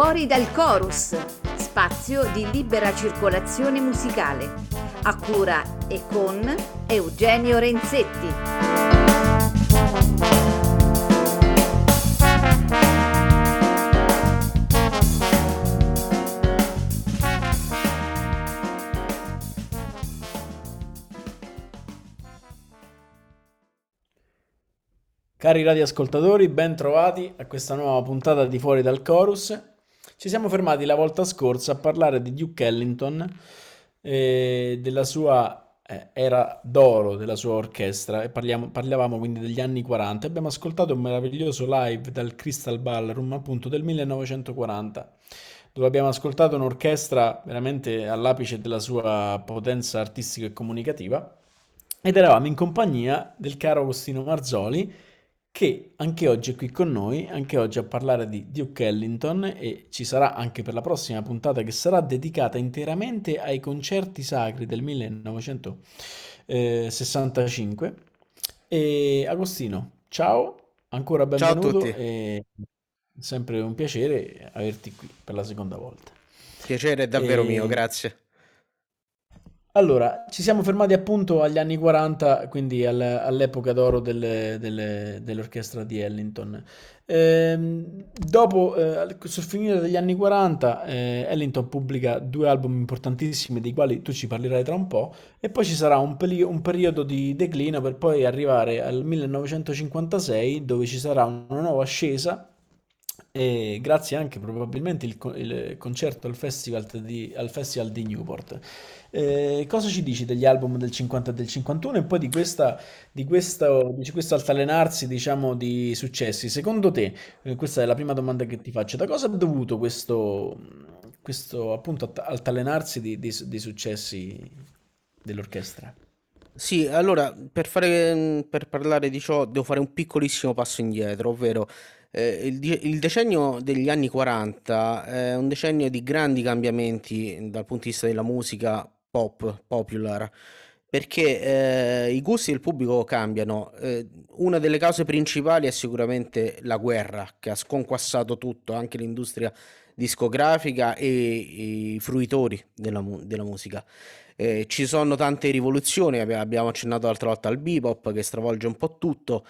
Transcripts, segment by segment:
Fuori dal Chorus, spazio di libera circolazione musicale, a cura e con Eugenio Renzetti. Cari radioascoltatori, ben trovati a questa nuova puntata di Fuori dal Chorus. Ci siamo fermati la volta scorsa a parlare di Duke Ellington e della sua eh, era d'oro, della sua orchestra e parliamo, parlavamo quindi degli anni 40. Abbiamo ascoltato un meraviglioso live dal Crystal Ballroom appunto del 1940 dove abbiamo ascoltato un'orchestra veramente all'apice della sua potenza artistica e comunicativa ed eravamo in compagnia del caro Agostino Marzoli che anche oggi è qui con noi, anche oggi a parlare di Duke Ellington e ci sarà anche per la prossima puntata che sarà dedicata interamente ai concerti sacri del 1965. E Agostino, ciao, ancora benvenuto. Ciao a tutti. E sempre un piacere averti qui per la seconda volta. Piacere è davvero e... mio, grazie. Allora, ci siamo fermati appunto agli anni 40, quindi al- all'epoca d'oro delle- delle- dell'orchestra di Ellington. Ehm, dopo, eh, sul finire degli anni 40, eh, Ellington pubblica due album importantissimi, dei quali tu ci parlerai tra un po', e poi ci sarà un, peli- un periodo di declino per poi arrivare al 1956, dove ci sarà una nuova ascesa e grazie anche probabilmente il, il concerto al festival di, al festival di Newport. Eh, cosa ci dici degli album del 50 e del 51 e poi di, questa, di, questo, di questo altalenarsi diciamo, di successi? Secondo te, eh, questa è la prima domanda che ti faccio, da cosa è dovuto questo, questo appunto altalenarsi di, di successi dell'orchestra? Sì, allora per, fare, per parlare di ciò devo fare un piccolissimo passo indietro, ovvero eh, il, il decennio degli anni 40 è un decennio di grandi cambiamenti dal punto di vista della musica pop, popular, perché eh, i gusti del pubblico cambiano. Eh, una delle cause principali è sicuramente la guerra, che ha sconquassato tutto, anche l'industria discografica e i fruitori della, della musica. Eh, ci sono tante rivoluzioni, abbiamo accennato l'altra volta al bebop che stravolge un po' tutto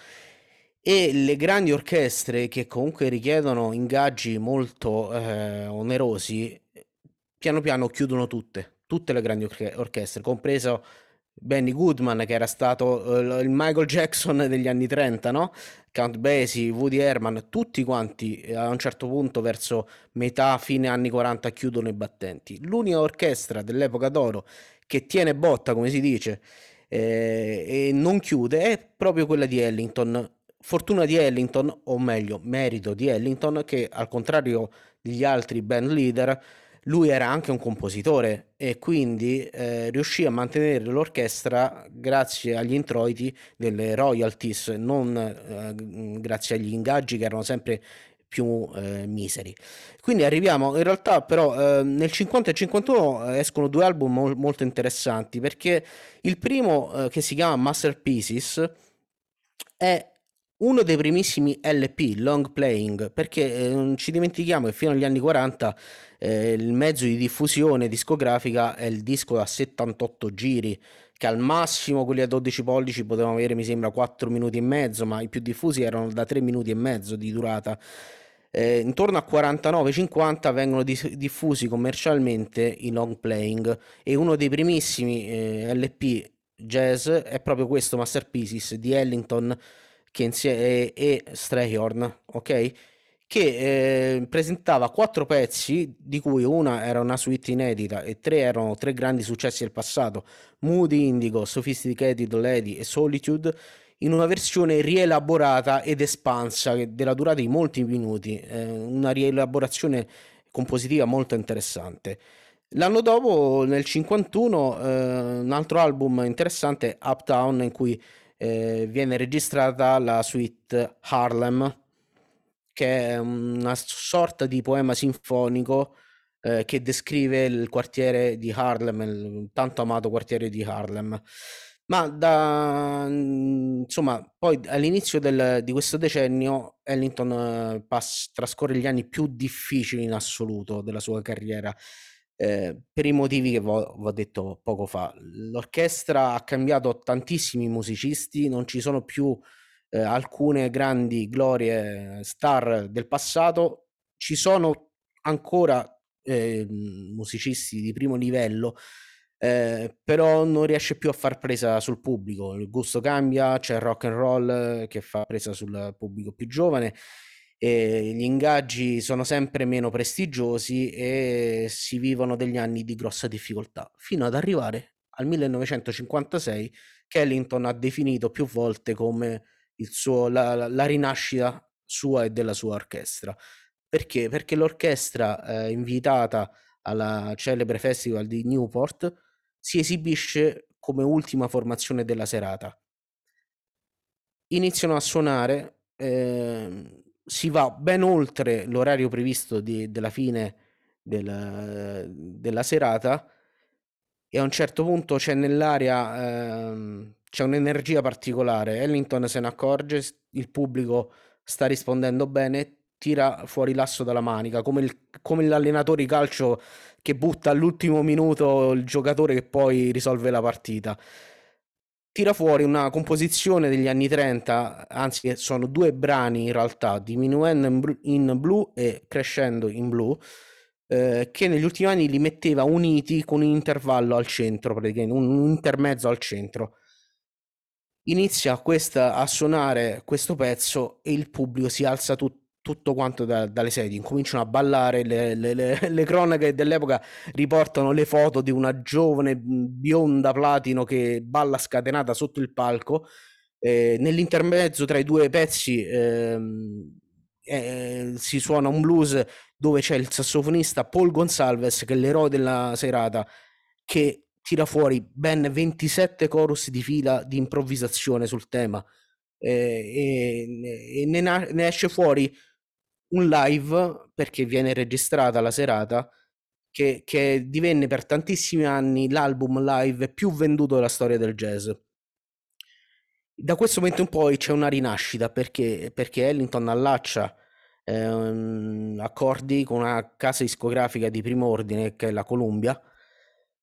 e le grandi orchestre che comunque richiedono ingaggi molto eh, onerosi, piano piano chiudono tutte, tutte le grandi orche- orchestre, compreso Benny Goodman che era stato eh, il Michael Jackson degli anni 30, no? Count Basie, Woody Herman, tutti quanti eh, a un certo punto verso metà, fine anni 40 chiudono i battenti. L'unica orchestra dell'epoca d'oro che tiene botta, come si dice, eh, e non chiude è proprio quella di Ellington fortuna di Ellington, o meglio, merito di Ellington, che al contrario degli altri band leader, lui era anche un compositore e quindi eh, riuscì a mantenere l'orchestra grazie agli introiti delle royalties, non eh, grazie agli ingaggi che erano sempre più eh, miseri. Quindi arriviamo, in realtà però eh, nel 50 e 51 eh, escono due album mo- molto interessanti perché il primo eh, che si chiama Masterpieces è uno dei primissimi LP, long playing, perché eh, non ci dimentichiamo che fino agli anni 40 eh, il mezzo di diffusione discografica è il disco da 78 giri, che al massimo quelli a 12 pollici potevano avere mi sembra 4 minuti e mezzo, ma i più diffusi erano da 3 minuti e mezzo di durata. Eh, intorno a 49-50 vengono dis- diffusi commercialmente i long playing e uno dei primissimi eh, LP jazz è proprio questo Masterpieces di Ellington che insie- e, e Strayhorn, ok? Che eh, presentava quattro pezzi, di cui una era una suite inedita e tre erano tre grandi successi del passato: Moody Indigo, Sophisticated Lady e Solitude, in una versione rielaborata ed espansa della durata di molti minuti, eh, una rielaborazione compositiva molto interessante. L'anno dopo, nel 51, eh, un altro album interessante, Uptown, in cui eh, viene registrata la suite Harlem, che è una sorta di poema sinfonico eh, che descrive il quartiere di Harlem, il tanto amato quartiere di Harlem. Ma da, mm, insomma, poi all'inizio del- di questo decennio Ellington eh, pass- trascorre gli anni più difficili in assoluto della sua carriera, eh, per i motivi che vi ho detto poco fa. L'orchestra ha cambiato tantissimi musicisti, non ci sono più eh, alcune grandi glorie star del passato, ci sono ancora eh, musicisti di primo livello eh, però non riesce più a far presa sul pubblico. Il gusto cambia, c'è il rock and roll che fa presa sul pubblico più giovane. E gli ingaggi sono sempre meno prestigiosi e si vivono degli anni di grossa difficoltà, fino ad arrivare al 1956 che Ellington ha definito più volte come suo, la, la rinascita sua e della sua orchestra. Perché? Perché l'orchestra eh, invitata alla celebre festival di Newport si esibisce come ultima formazione della serata. Iniziano a suonare, eh, si va ben oltre l'orario previsto di, della fine del, della serata e a un certo punto c'è nell'aria eh, c'è un'energia particolare. Ellington se ne accorge, il pubblico sta rispondendo bene, tira fuori l'asso dalla manica, come, il, come l'allenatore di calcio che butta all'ultimo minuto il giocatore che poi risolve la partita. Tira fuori una composizione degli anni 30, anzi sono due brani in realtà, diminuendo in blu e crescendo in blu, eh, che negli ultimi anni li metteva uniti con un intervallo al centro, praticamente un intermezzo al centro. Inizia questa, a suonare questo pezzo e il pubblico si alza tutto tutto quanto da, dalle sedie, incominciano a ballare, le, le, le, le, cronache dell'epoca riportano le foto di una giovane bionda platino che balla scatenata sotto il palco, eh, nell'intermezzo tra i due pezzi eh, eh, si suona un blues dove c'è il sassofonista Paul Gonsalves che è l'eroe della serata che tira fuori ben 27 chorus di fila di improvvisazione sul tema. E ne, ne, esce fuori un live perché viene registrata la serata che, che divenne per tantissimi anni l'album live più venduto della storia del jazz. Da questo momento in poi c'è una rinascita perché, perché Ellington allaccia eh, accordi con una casa discografica di primo ordine che è la Columbia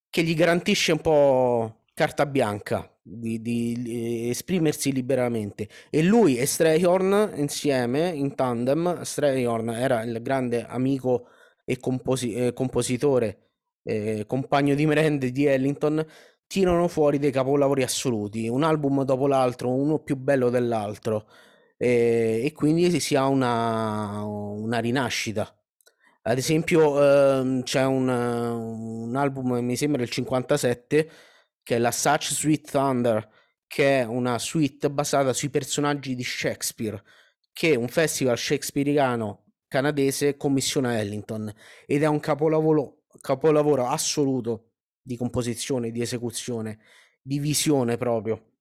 che gli garantisce un po' carta bianca di, di, esprimersi liberamente. E lui e Strayhorn insieme in tandem Strayhorn era il grande amico e composi- eh, compositore eh, compagno di merende di Ellington tirano fuori dei capolavori assoluti un album dopo l'altro uno più bello dell'altro. Eh, e quindi si ha una, una rinascita. Ad esempio ehm, c'è un, un album mi sembra il 57 che è la Such Sweet Thunder, che è una suite basata sui personaggi di Shakespeare, che un festival shakespeariano canadese commissiona a Ellington ed è un capolavoro, capolavoro assoluto di composizione, di esecuzione, di visione proprio.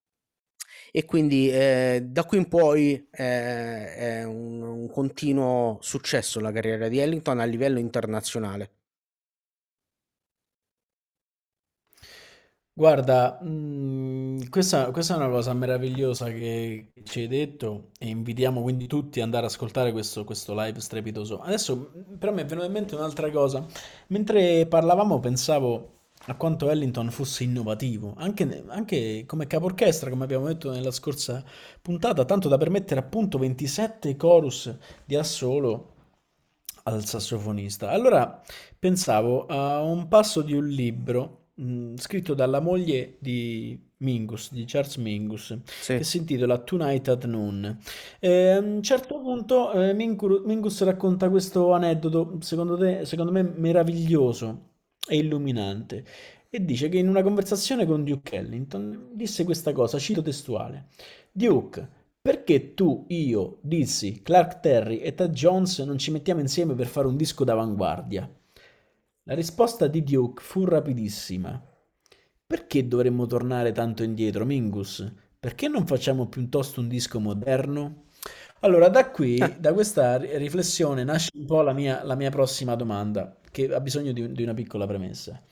E quindi eh, da qui in poi eh, è un, un continuo successo la carriera di Ellington a livello internazionale. Guarda, mhmm, questa questa è una cosa meravigliosa che ci hai detto e invitiamo quindi tutti ad andare ad ascoltare questo questo live strepitoso. Adesso, mhmm, però mi è venuta in mente un'altra cosa. Mentre parlavamo pensavo a quanto Ellington fosse innovativo, anche anche come capo orchestra, come abbiamo detto nella scorsa puntata, tanto da permettere appunto 27 chorus di assolo al sassofonista. Allora pensavo a un passo di un libro mh, scritto dalla moglie di Mingus, di Charles Mingus, Sì. che si intitola Tonight at Noon. E a un certo punto eh, Mingu- Mingus racconta questo aneddoto, secondo te, secondo me meraviglioso e illuminante, e dice che in una conversazione con Duke Ellington disse questa cosa, cito testuale, Duke, perché tu, io, Dizzy, Clark Terry e Ted Jones non ci mettiamo insieme per fare un disco d'avanguardia? La risposta di Duke fu rapidissima. Perché dovremmo tornare tanto indietro, Mingus? Perché non facciamo piuttosto un disco moderno? Allora, da qui, da questa riflessione, nasce un po' la mia, la mia prossima domanda, che ha bisogno di, di una piccola premessa.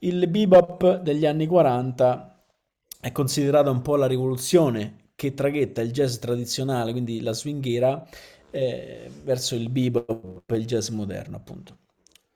Il bebop degli anni 40 è considerata un po' la rivoluzione che traghetta il jazz tradizionale, quindi la swinghiera, eh, verso il bebop e il jazz moderno, appunto.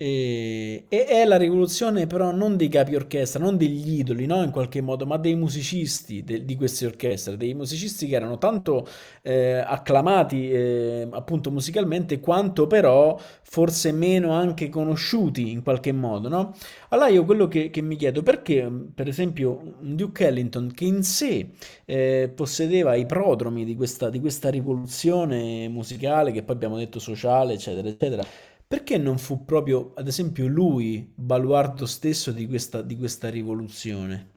E, e è la rivoluzione però non dei capi orchestra, non degli idoli, no? In qualche modo, ma dei musicisti de- di queste orchestre, dei musicisti che erano tanto eh, acclamati eh, appunto musicalmente, quanto però forse meno anche conosciuti in qualche modo, no? Allora io quello che, che mi chiedo, perché per esempio Duke Ellington che in sé eh, possedeva i prodromi di questa, di questa rivoluzione musicale, che poi abbiamo detto sociale, eccetera, eccetera, perché non fu proprio, ad esempio, lui baluardo stesso di questa, di questa rivoluzione?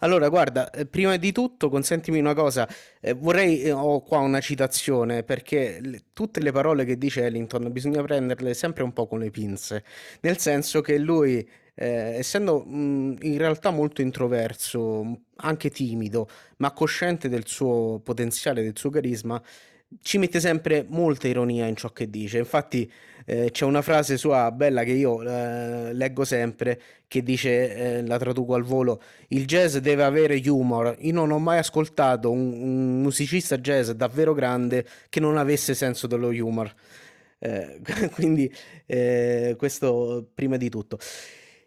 Allora, guarda, eh, prima di tutto consentimi una cosa, eh, vorrei, eh, ho qua una citazione perché le- tutte le parole che dice Ellington bisogna prenderle sempre un po' con le pinze, nel senso che lui, eh, essendo mh, in realtà molto introverso, anche timido, ma cosciente del suo potenziale, del suo carisma, ci mette sempre molta ironia in ciò che dice. Infatti, eh, c'è una frase sua bella che io eh, leggo sempre che dice, eh, la traduco al volo, il jazz deve avere humor. Io non ho mai ascoltato un, un musicista jazz davvero grande che non avesse senso dello humor. Eh, quindi eh, questo prima di tutto.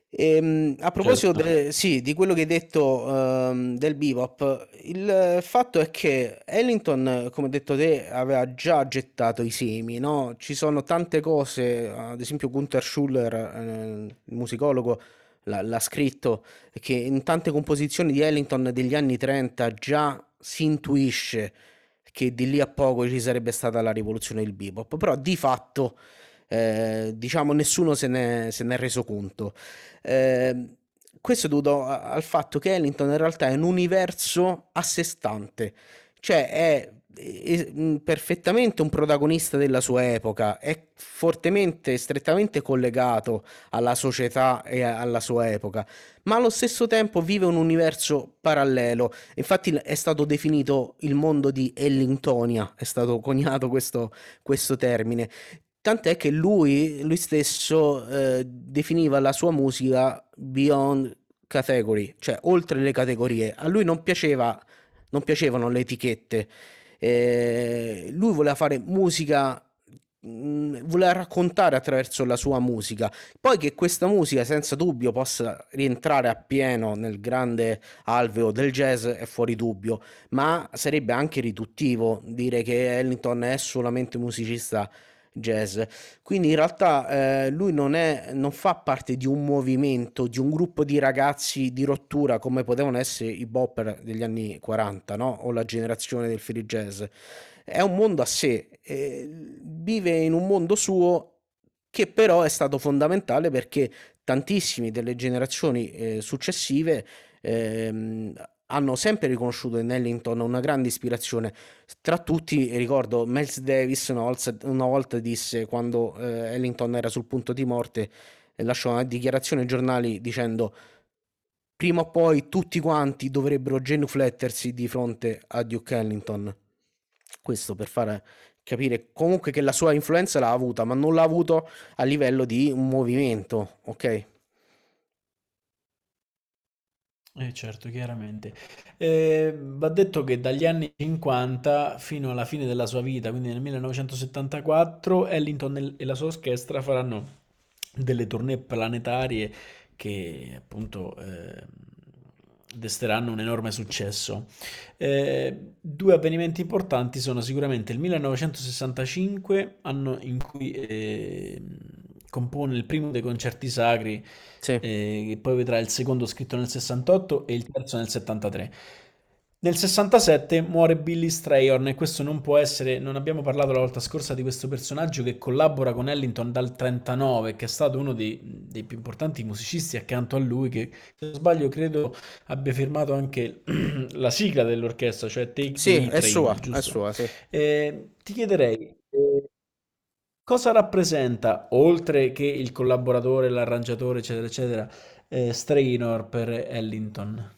Ehm, a proposito Certo. de- sì, di quello che hai detto ehm, del bebop, il fatto è che Ellington, come hai detto te, aveva già gettato i semi, no? Ci sono tante cose, ad esempio Gunther Schuller, eh, il musicologo, l'ha l'ha scritto, che in tante composizioni di Ellington degli anni 30 già si intuisce che di lì a poco ci sarebbe stata la rivoluzione del bebop, però di fatto, eh, diciamo, nessuno se n'è se n'è reso conto. Ehm, questo è dovuto al fatto che Ellington in realtà è un universo a sé stante, cioè è, mh, perfettamente un protagonista della sua epoca, è fortemente strettamente collegato alla società e alla sua epoca, ma allo stesso tempo vive un universo parallelo. Infatti è stato definito il mondo di Ellingtonia, è stato coniato questo, questo termine. Tant'è che lui, lui stesso eh, definiva la sua musica beyond category, cioè oltre le categorie. A lui non piaceva, non piacevano le etichette. Eh, lui voleva fare musica, mh, voleva raccontare attraverso la sua musica. Poi che questa musica senza dubbio possa rientrare appieno nel grande alveo del jazz è fuori dubbio, ma sarebbe anche riduttivo dire che Ellington è solamente musicista jazz. Quindi in realtà eh, lui non è, non fa parte di un movimento, di un gruppo di ragazzi di rottura come potevano essere i bopper degli anni 40, no? O la generazione del free jazz. È un mondo a sé, eh, vive in un mondo suo che però è stato fondamentale perché tantissimi delle generazioni eh, successive ehm, hanno sempre riconosciuto in Ellington una grande ispirazione. Tra tutti, ricordo, Miles Davis una volta, una volta disse, quando eh, Ellington era sul punto di morte, lasciò una dichiarazione ai giornali dicendo prima o poi tutti quanti dovrebbero genuflettersi di fronte a Duke Ellington. Questo per fare capire comunque che la sua influenza l'ha avuta, ma non l'ha avuto a livello di un movimento, ok? Eh certo, chiaramente. Eh, va detto che dagli anni 50 fino alla fine della sua vita, quindi nel 1974, Ellington e e la sua orchestra faranno delle tournée planetarie che appunto eh, desteranno un enorme successo. Eh, due avvenimenti importanti sono sicuramente il 1965, anno in cui eh, compone il primo dei concerti sacri Sì. eh, che poi vedrà il secondo scritto nel 68 e il terzo nel 73. Nel 67 muore Billy Strayhorn e questo non può essere, non abbiamo parlato la volta scorsa di questo personaggio che collabora con Ellington dal 39, che è stato uno dei, dei più importanti musicisti accanto a lui, che se non sbaglio credo abbia firmato anche la sigla dell'orchestra, cioè Take Sì, è E-Train, sua, è giusto? sua, sì. Eh, ti chiederei, eh, Cosa rappresenta, oltre che il collaboratore, l'arrangiatore, eccetera, eccetera, eh, Straynor per Ellington?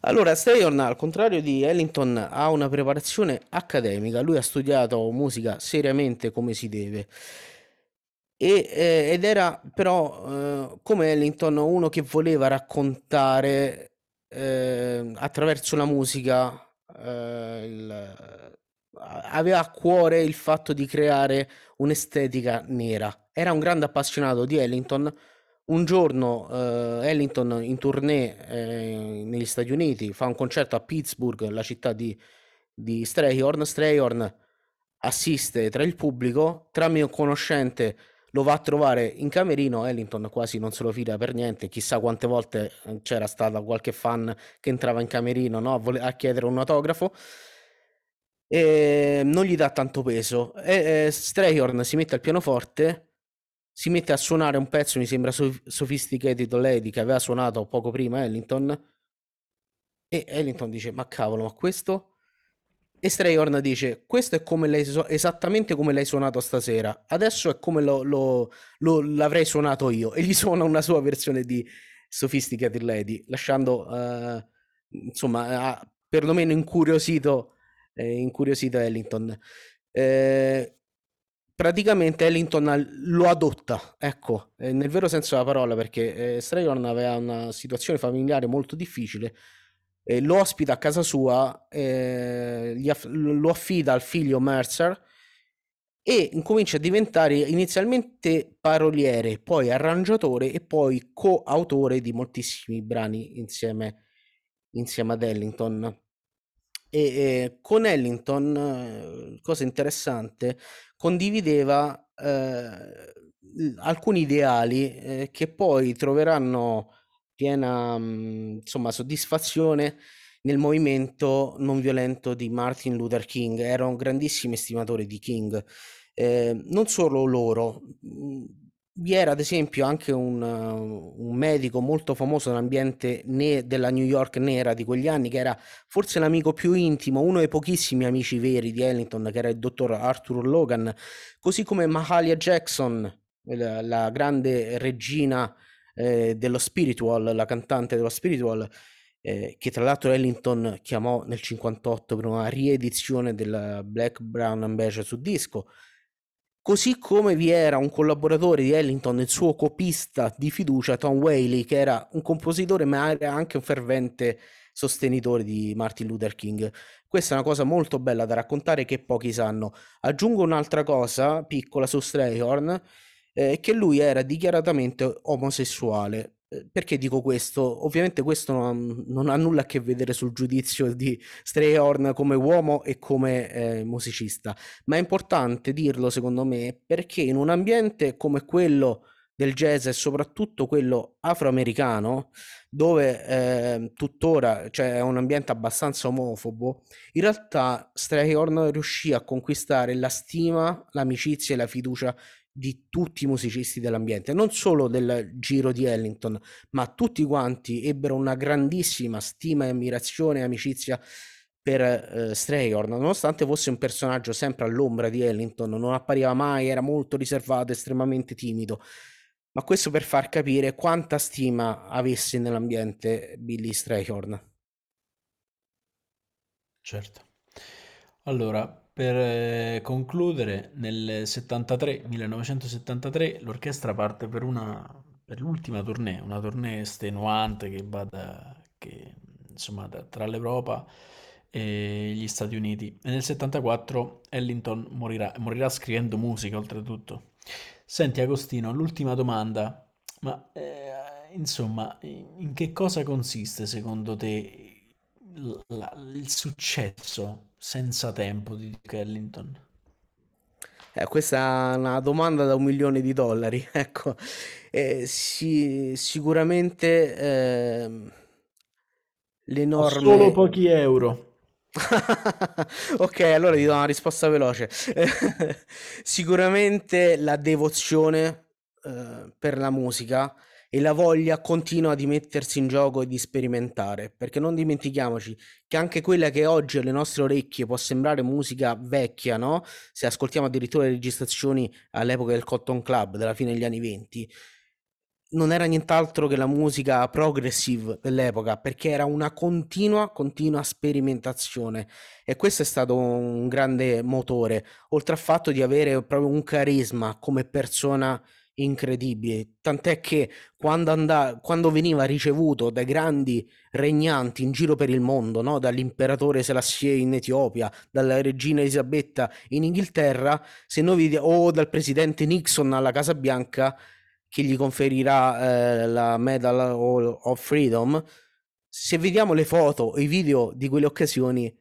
Allora, Strayon, al contrario di Ellington, ha una preparazione accademica. Lui ha studiato musica seriamente come si deve. E, eh, ed era però, eh, come Ellington, uno che voleva raccontare eh, attraverso la musica eh, il, aveva a cuore il fatto di creare un'estetica nera. Era un grande appassionato di Ellington. Un giorno eh, Ellington in tournée eh, negli Stati Uniti fa un concerto a Pittsburgh, la città di, di Strayhorn. Strayhorn assiste tra il pubblico, tramite un conoscente lo va a trovare in camerino, Ellington quasi non se lo fila per niente, chissà quante volte eh, c'era stata qualche fan che entrava in camerino no? a, chiedere un autografo, e non gli dà tanto peso. E, e Strayhorn si mette al pianoforte, si mette a suonare un pezzo, mi sembra sof- Sophisticated Lady, che aveva suonato poco prima Ellington, e Ellington dice, ma cavolo, ma questo e Strayhorn dice: Questo è come l'hai su- esattamente come l'hai suonato stasera. Adesso è come lo, lo, lo, l'avrei suonato io. E gli suona una sua versione di Sophisticated Lady, lasciando uh, insomma, uh, perlomeno incuriosito, eh, incuriosito Ellington. Eh, praticamente Ellington lo adotta, ecco, eh, nel vero senso della parola, perché eh, Strayhorn aveva una situazione familiare molto difficile eh, lo ospita a casa sua, eh, aff- lo affida al figlio Mercer e incomincia a diventare inizialmente paroliere, poi arrangiatore e poi coautore di moltissimi brani insieme, insieme ad Ellington. E eh, con Ellington, eh, cosa interessante, condivideva eh, alcuni ideali eh, che poi troveranno piena mhmm, insomma soddisfazione nel movimento non violento di Martin Luther King. Era un grandissimo estimatore di King. Eh, non solo loro, mhmm, vi era ad esempio anche un, un medico molto famoso nell'ambiente ne- della New York nera di quegli anni, che era forse l'amico più intimo, uno dei pochissimi amici veri di Ellington, che era il dottor Arthur Logan, così come Mahalia Jackson, la, la grande regina eh, dello spiritual, la cantante dello spiritual, eh, che tra l'altro Ellington chiamò nel 58 per una riedizione del Black Brown and Beige su disco. Così come vi era un collaboratore di Ellington, il suo copista di fiducia, Tom Whaley, che era un compositore ma era anche un fervente sostenitore di Martin Luther King. Questa è una cosa molto bella da raccontare che pochi sanno. Aggiungo un'altra cosa piccola su Strayhorn eh, che lui era dichiaratamente omosessuale. Eh, perché dico questo? Ovviamente questo non, non, ha nulla a che vedere sul giudizio di Strayhorn come uomo e come eh, musicista, ma è importante dirlo secondo me perché in un ambiente come quello del jazz e soprattutto quello afroamericano, dove eh, tuttora cioè, è un ambiente abbastanza omofobo, in realtà Strayhorn riuscì a conquistare la stima, l'amicizia e la fiducia di tutti i musicisti dell'ambiente, non solo del giro di Ellington, ma tutti quanti ebbero una grandissima stima e ammirazione e amicizia per eh, Strayhorn, nonostante fosse un personaggio sempre all'ombra di Ellington, non appariva mai, era molto riservato, estremamente timido. Ma questo per far capire quanta stima avesse nell'ambiente Billy Strayhorn. Certo. Allora, per eh, concludere, nel 73, 1973 l'orchestra parte per, una, per l'ultima tournée, una tournée estenuante che va da, che, insomma, da, tra l'Europa e gli Stati Uniti. E nel 74 Ellington morirà, morirà scrivendo musica oltretutto. Senti Agostino, l'ultima domanda, ma eh, insomma, in che cosa consiste secondo te la, il successo senza tempo di Duke Ellington? Eh, questa è una domanda da un milione di dollari. Ecco, eh, sì, sicuramente eh, l'enorme... Ho solo pochi euro. ok, allora ti do una risposta veloce. sicuramente la devozione eh, per la musica e la voglia continua di mettersi in gioco e di sperimentare, perché non dimentichiamoci che anche quella che oggi alle nostre orecchie può sembrare musica vecchia, no? Se ascoltiamo addirittura le registrazioni all'epoca del Cotton Club della fine degli anni 20, non era nient'altro che la musica progressive dell'epoca, perché era una continua, continua sperimentazione e questo è stato un grande motore, oltre al fatto di avere proprio un carisma come persona incredibile, tant'è che quando, andà, quando veniva ricevuto dai grandi regnanti in giro per il mondo, no? dall'imperatore Selassie in Etiopia, dalla regina Elisabetta in Inghilterra, vediamo, o dal presidente Nixon alla Casa Bianca, che gli conferirà eh, la Medal of Freedom, se vediamo le foto e i video di quelle occasioni,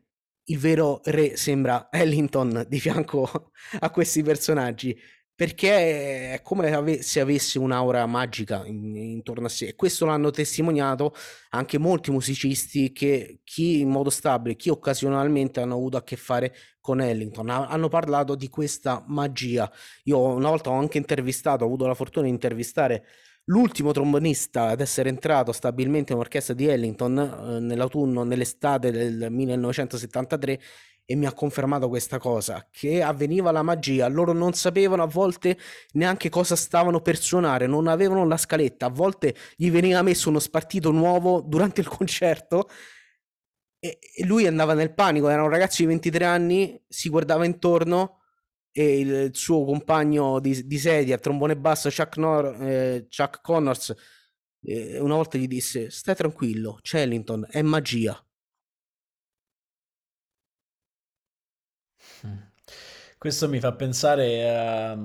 il vero re sembra Ellington di fianco a questi personaggi perché è come se avesse un'aura magica intorno a sé e questo l'hanno testimoniato anche molti musicisti che chi in modo stabile, chi occasionalmente hanno avuto a che fare con Ellington, hanno parlato di questa magia. Io una volta ho anche intervistato, ho avuto la fortuna di intervistare l'ultimo trombonista ad essere entrato stabilmente in orchestra di Ellington eh, nell'autunno, nell'estate del 1973 e mi ha confermato questa cosa, che avveniva la magia, loro non sapevano a volte neanche cosa stavano per suonare, non avevano la scaletta, a volte gli veniva messo uno spartito nuovo durante il concerto e, e lui andava nel panico, era un ragazzo di 23 anni, si guardava intorno e il, suo compagno di, di, sedia, trombone basso, Chuck, Nor- eh, Chuck Connors, eh, una volta gli disse, stai tranquillo, Cellington, è magia. Questo mi fa pensare a...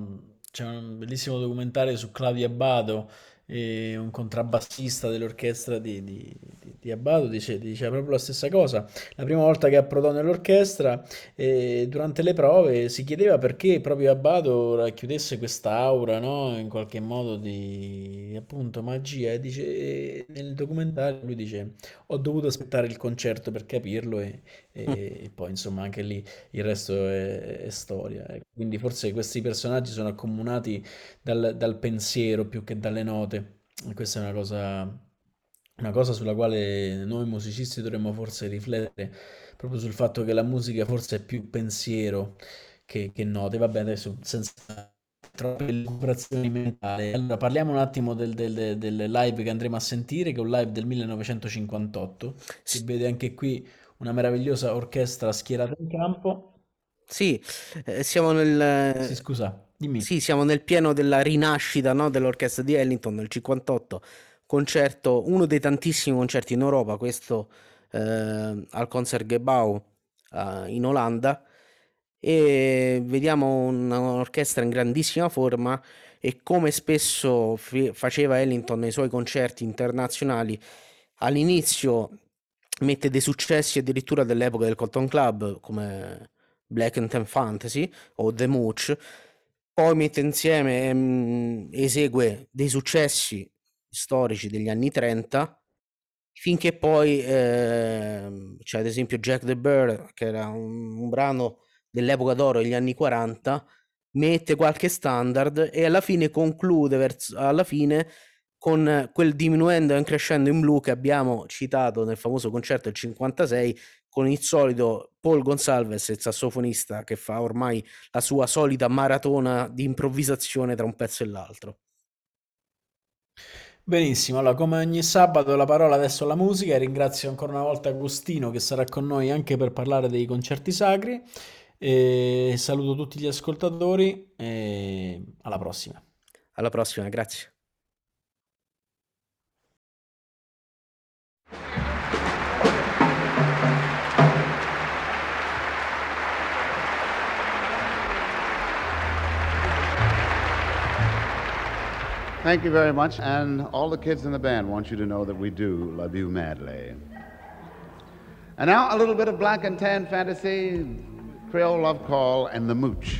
C'è un bellissimo documentario su Claudio Abbado, e un contrabbassista dell'orchestra di, di, di, di Abbado dice, dice proprio la stessa cosa. La prima volta che approdò nell'orchestra, eh, durante le prove, si chiedeva perché proprio Abbado racchiudesse quest'aura, no? In qualche modo di appunto magia. E dice, e nel documentario lui dice: Ho dovuto aspettare il concerto per capirlo, e, e, e poi insomma anche lì il resto è, è storia. Quindi forse questi personaggi sono accomunati dal, dal pensiero più che dalle note. Questa è una cosa, una cosa sulla quale noi musicisti dovremmo forse riflettere, proprio sul fatto che la musica forse è più pensiero che, che note. Vabbè, adesso senza troppe lucubrazioni mentali. Allora, parliamo un attimo del, del, del, live che andremo a sentire, che è un live del 1958. Si vede anche qui una meravigliosa orchestra schierata in campo. Sì, eh, siamo nel... Sì, scusa. Dimmi. Sì, siamo nel pieno della rinascita no, dell'orchestra di Ellington nel 58, concerto, uno dei tantissimi concerti in Europa, questo eh, al Concertgebouw eh, in Olanda e vediamo un'orchestra in grandissima forma e come spesso f- faceva Ellington nei suoi concerti internazionali, all'inizio mette dei successi addirittura dell'epoca del Cotton Club come Black and Tan Fantasy o The Mooch poi mette insieme, ehm, esegue dei successi storici degli anni 30 finché poi eh, c'è ad esempio Jack the Bird che era un, un brano dell'epoca d'oro degli anni 40 mette qualche standard e alla fine conclude verso, alla fine con quel diminuendo e crescendo in blu che abbiamo citato nel famoso concerto del 56 con il solito Paul Gonsalves, il sassofonista che fa ormai la sua solita maratona di improvvisazione tra un pezzo e l'altro. Benissimo, allora come ogni sabato la parola adesso alla musica e ringrazio ancora una volta Agostino che sarà con noi anche per parlare dei concerti sacri e saluto tutti gli ascoltatori e alla prossima. Alla prossima, grazie. Thank you very much. And all the kids in the band want you to know that we do love you madly. And now a little bit of black and tan fantasy, Creole love call, and the mooch.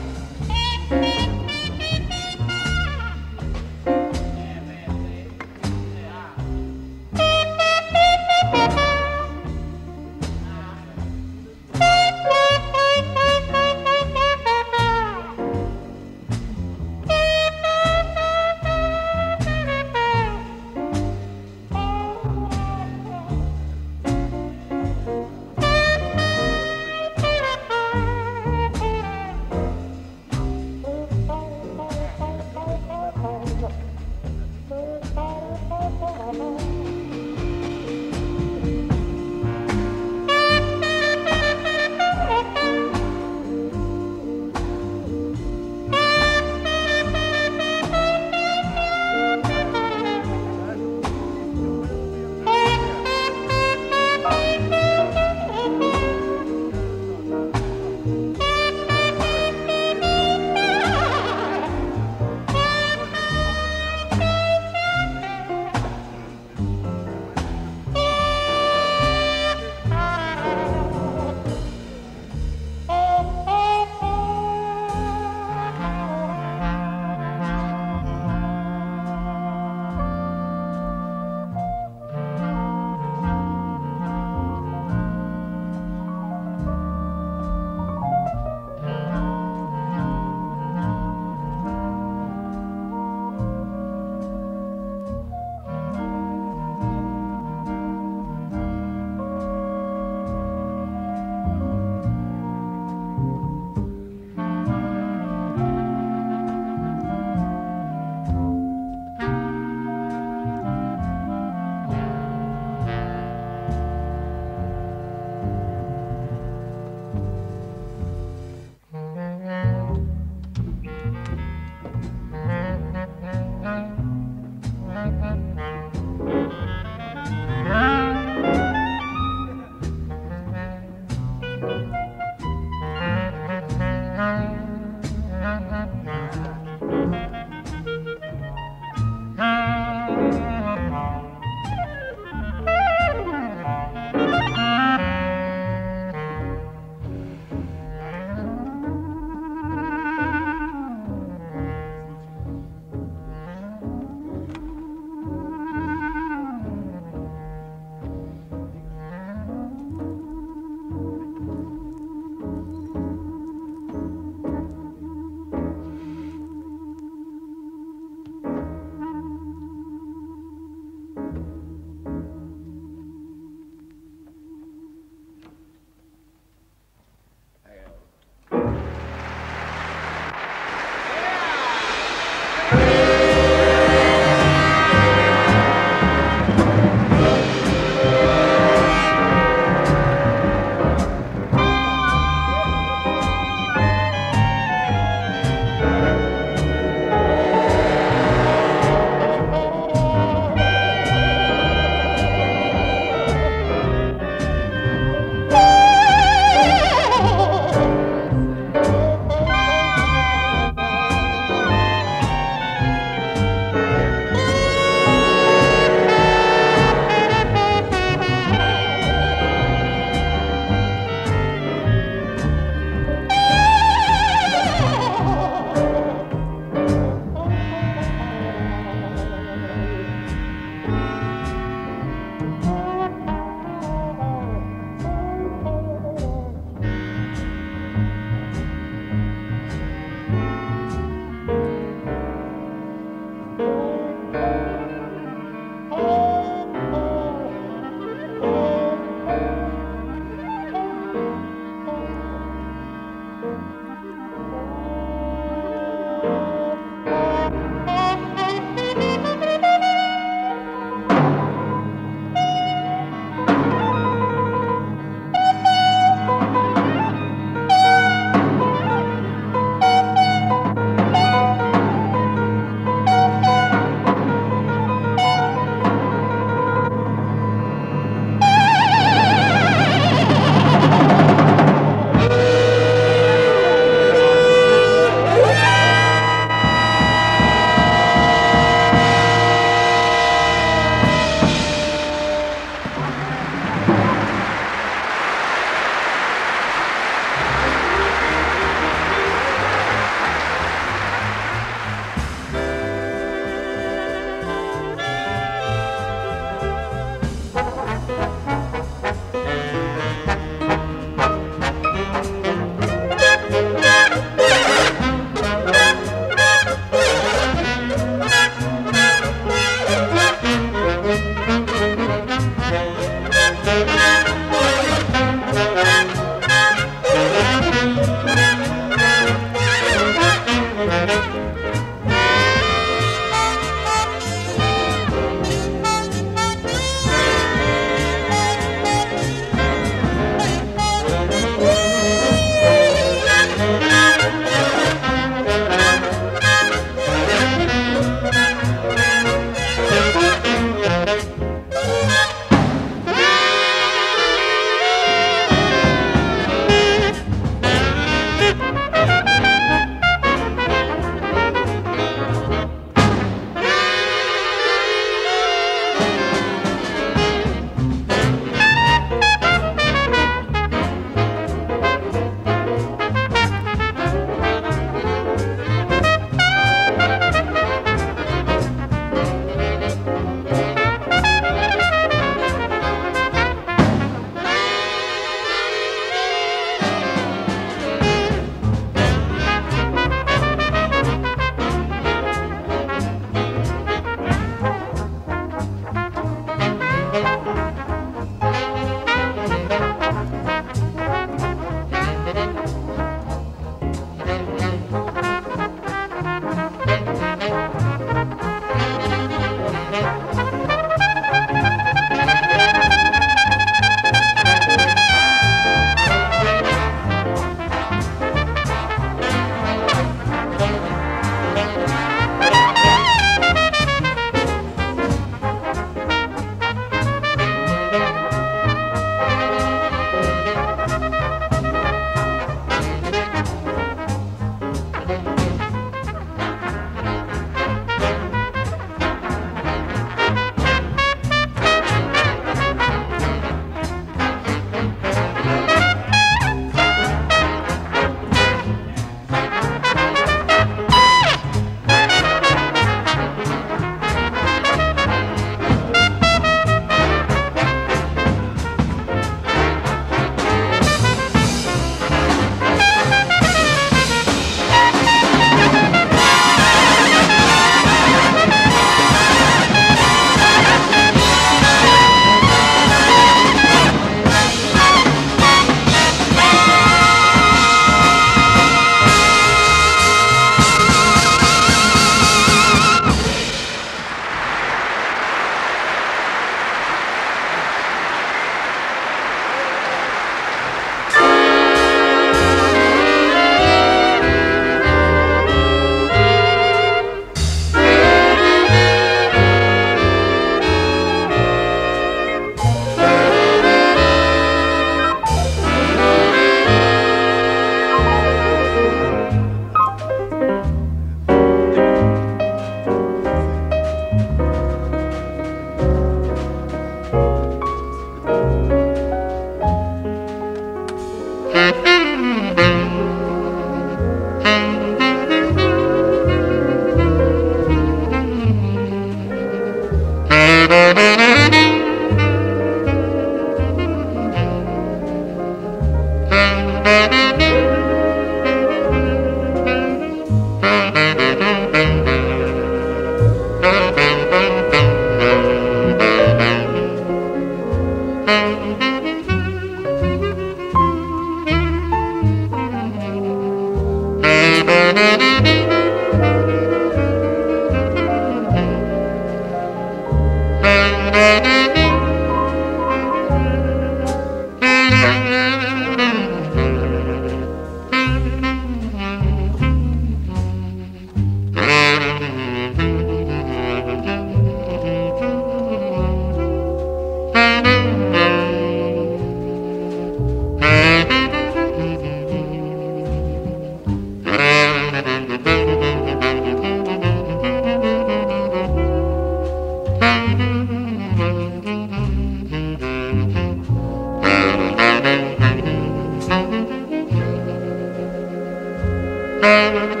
Thank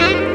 you.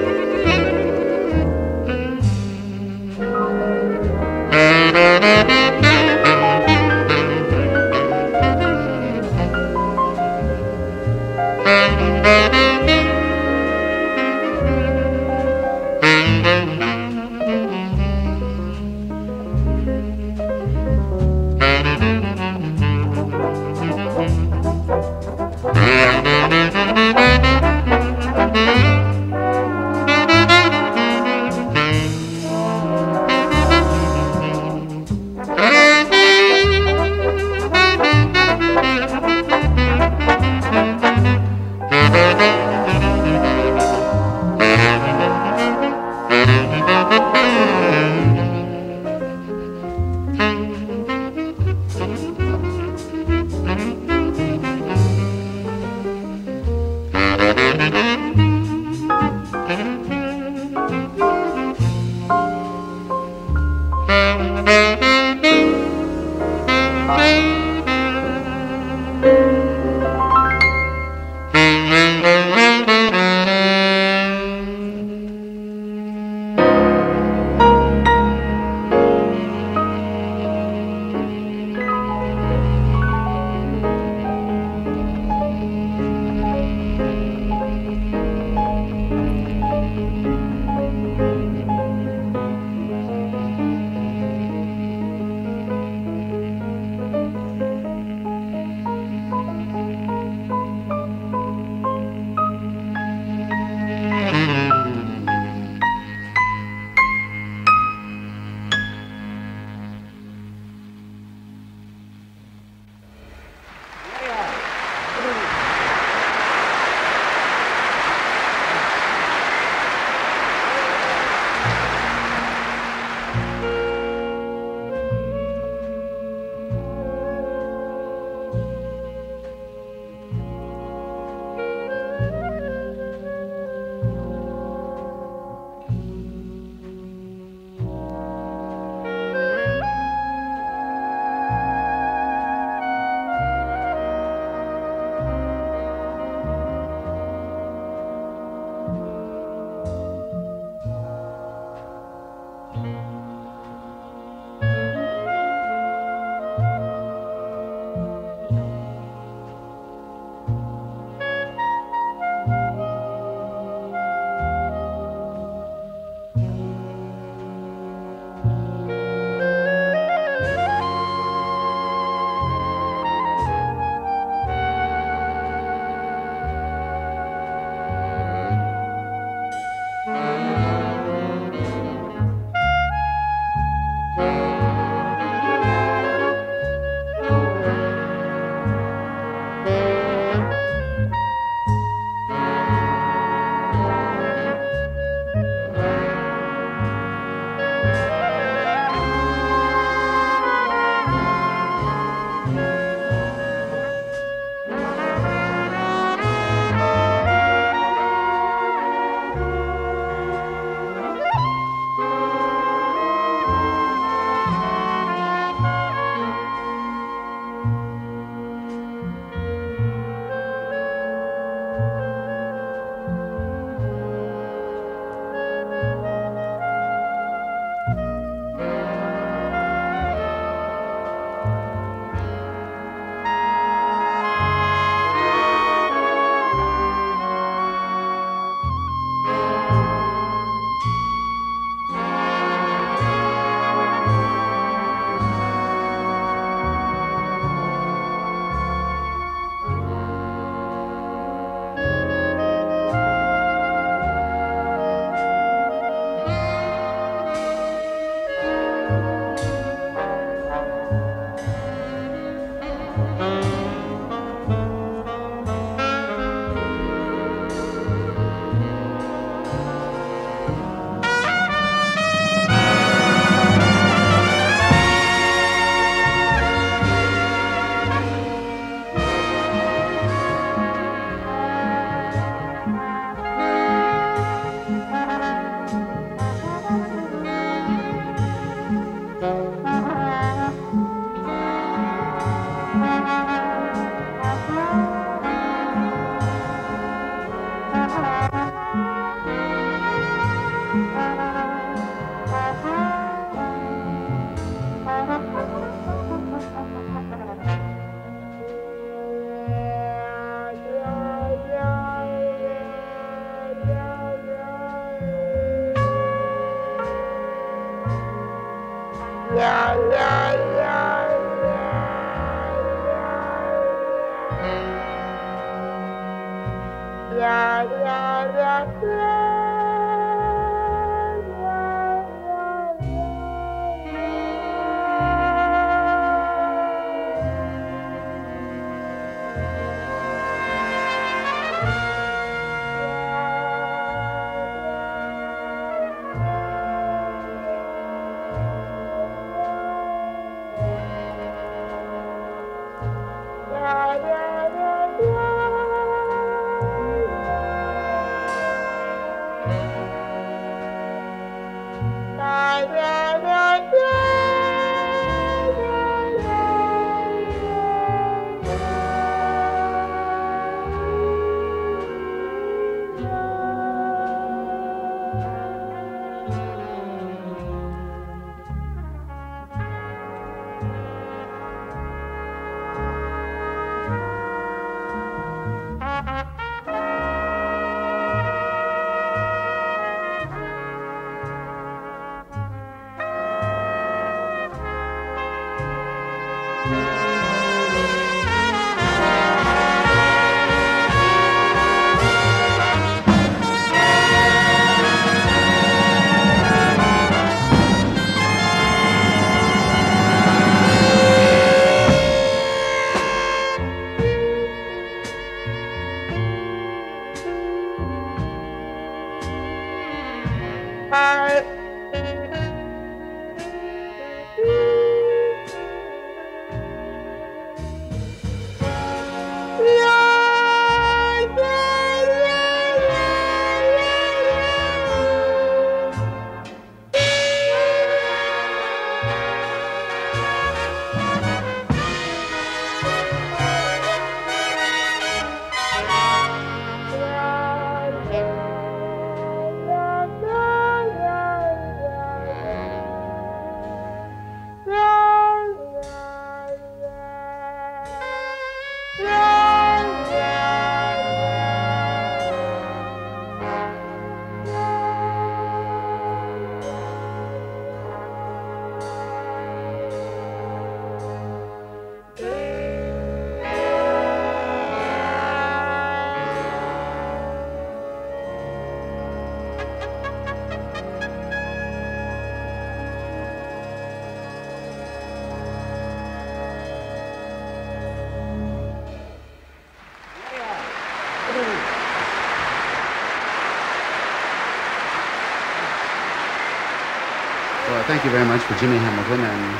Thank you very much for Jimmy Hamilton and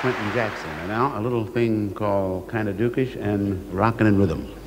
Quentin Jackson. And now a little thing called Kinda Dukish and Rockin' and Rhythm.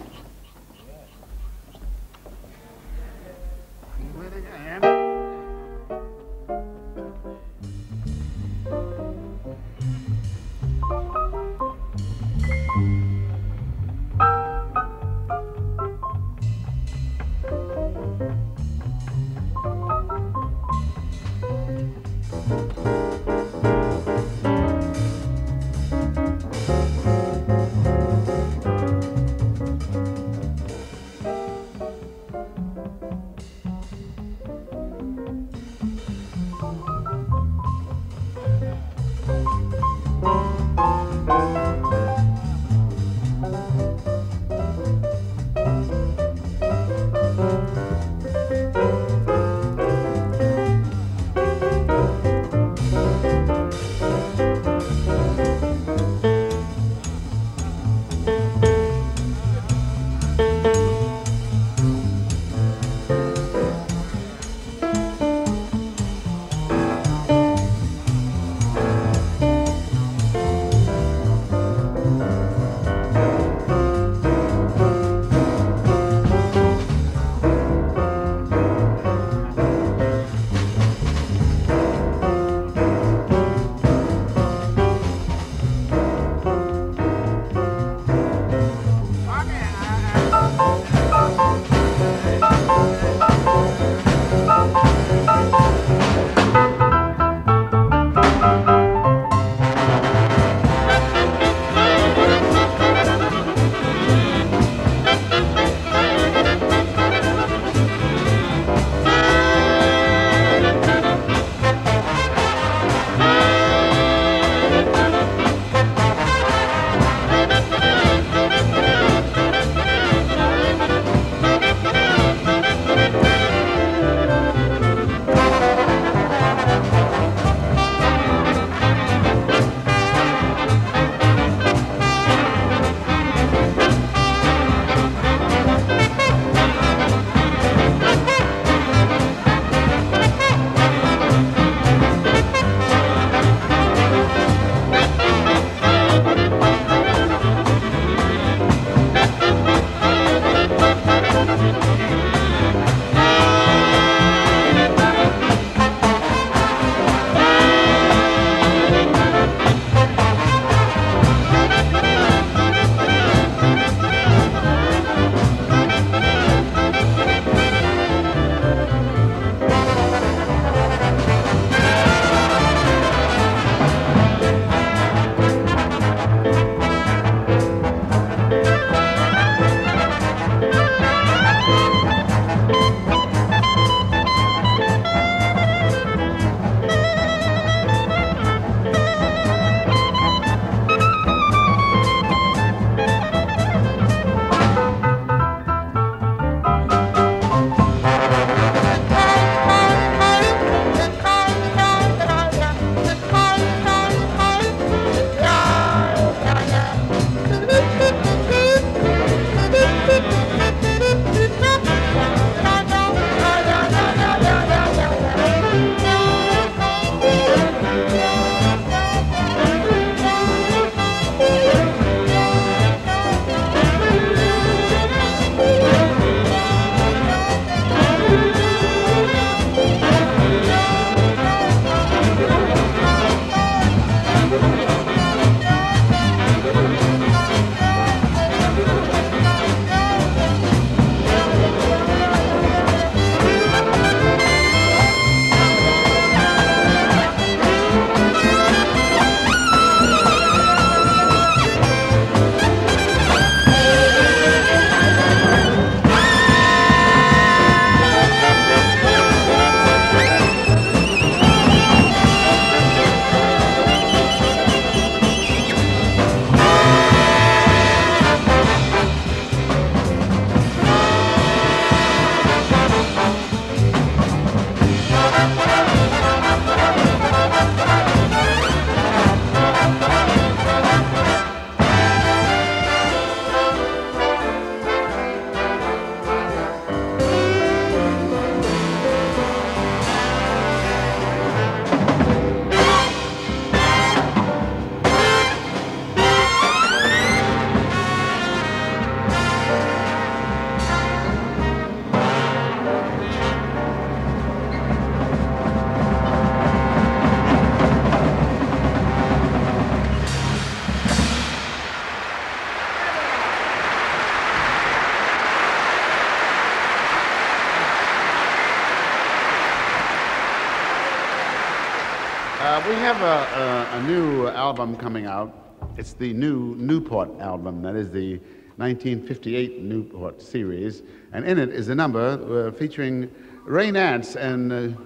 coming out. It's the new Newport album, that is the 1958 Newport series, and in it is a number uh, featuring Ray Nance and, uh,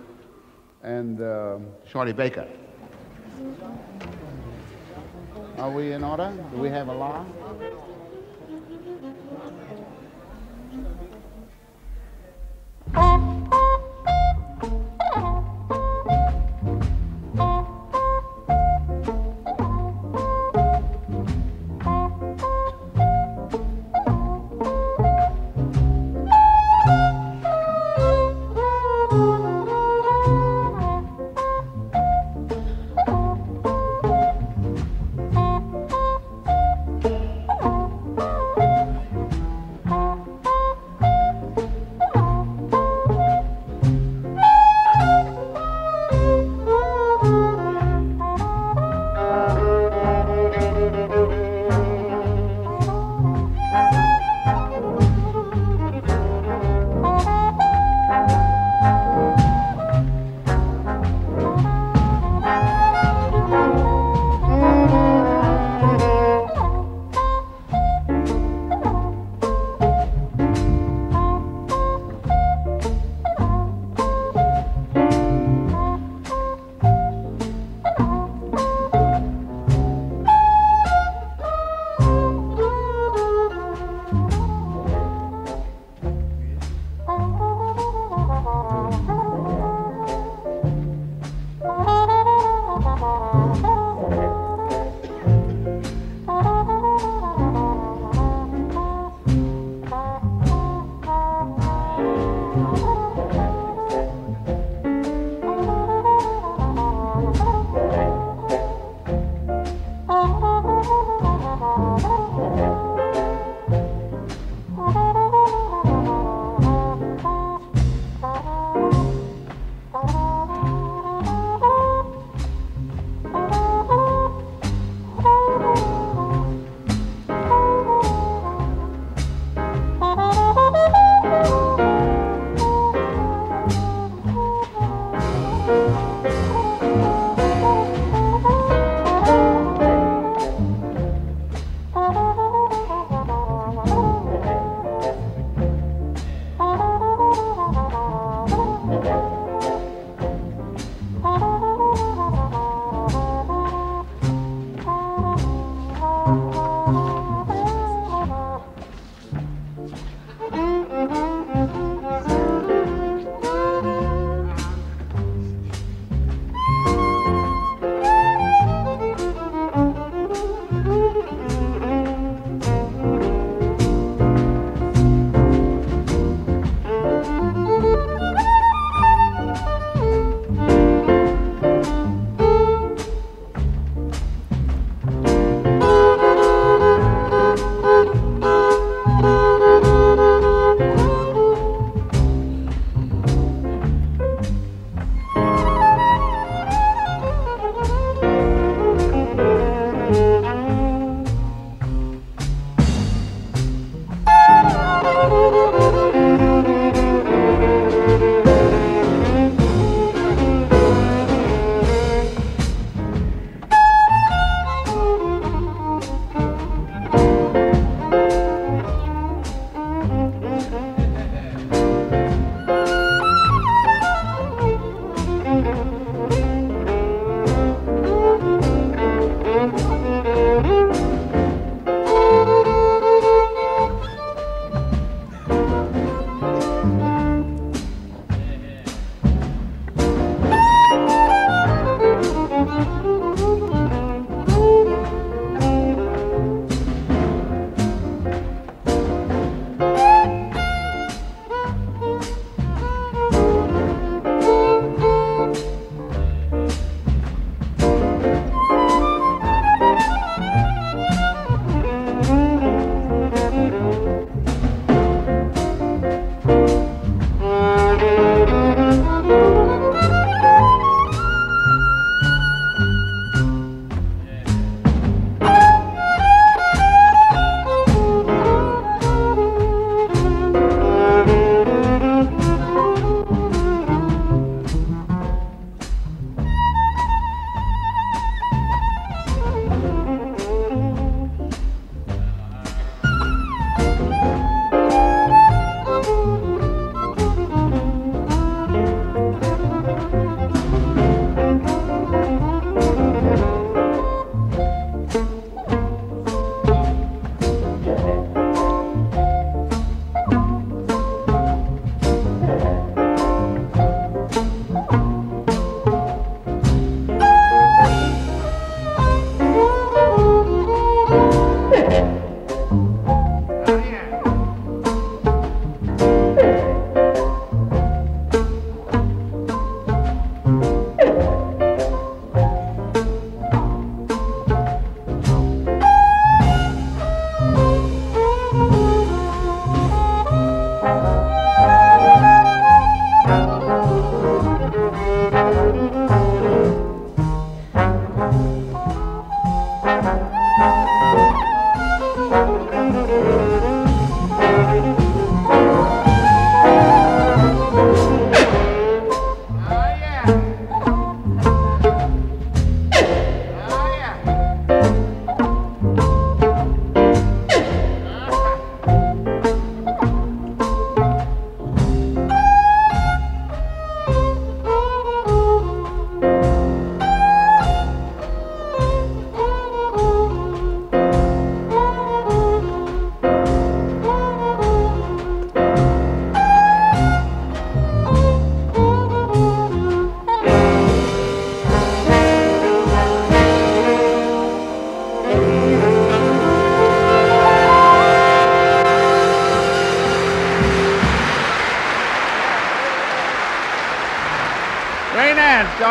and uh, Shorty Baker. Are we in order? Do we have a law? Oh.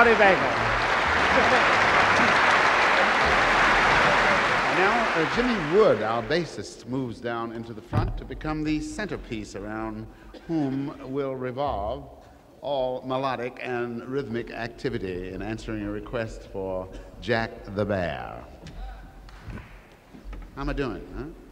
Bagel. now, uh, Jimmy Wood, our bassist, moves down into the front to become the centerpiece around whom will revolve all melodic and rhythmic activity in answering a request for Jack the Bear. How am I doing? Huh?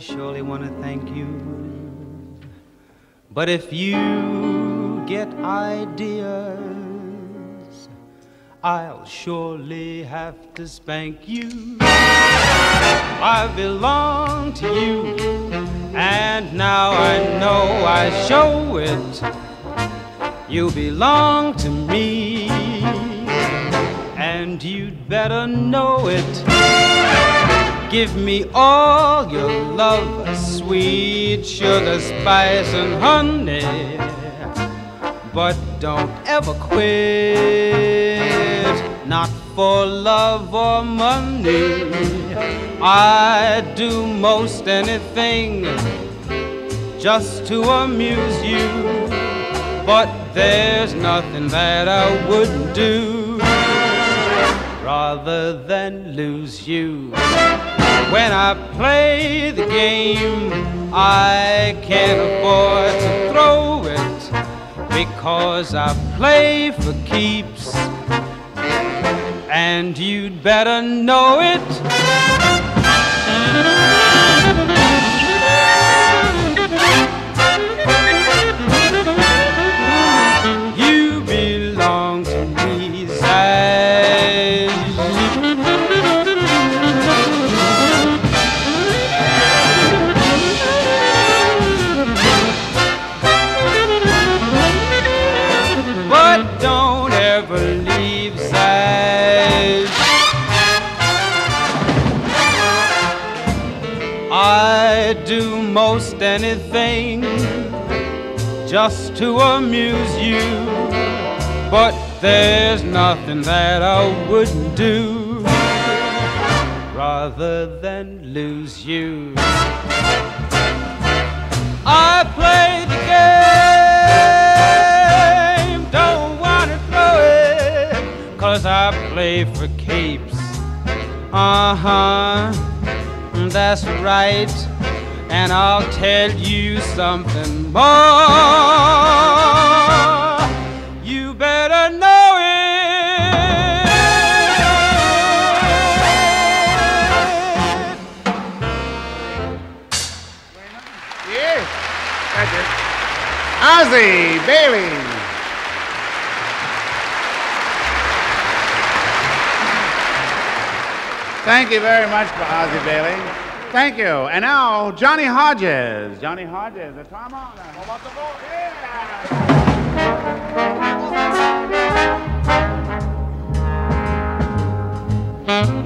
Surely want to thank you. But if you get ideas, I'll surely have to spank you. I belong to you, and now I know I show it. You belong to me, and you'd better know it. Give me all your love, sweet sugar, spice, and honey. But don't ever quit, not for love or money. I'd do most anything just to amuse you. But there's nothing that I wouldn't do rather than lose you. When I play the game, I can't afford to throw it because I play for keeps. And you'd better know it. To amuse you. But there's nothing that I wouldn't do rather than lose you. I play the game, don't wanna throw it, cause I play for keeps. Uh huh, that's right and I'll tell you something more. You better know it. Yeah. That's it. Ozzy Bailey. Thank you very much for Ozzy Bailey. Thank you. And now, Johnny Hodges. Johnny Hodges, the time on. How about the vote? Yeah!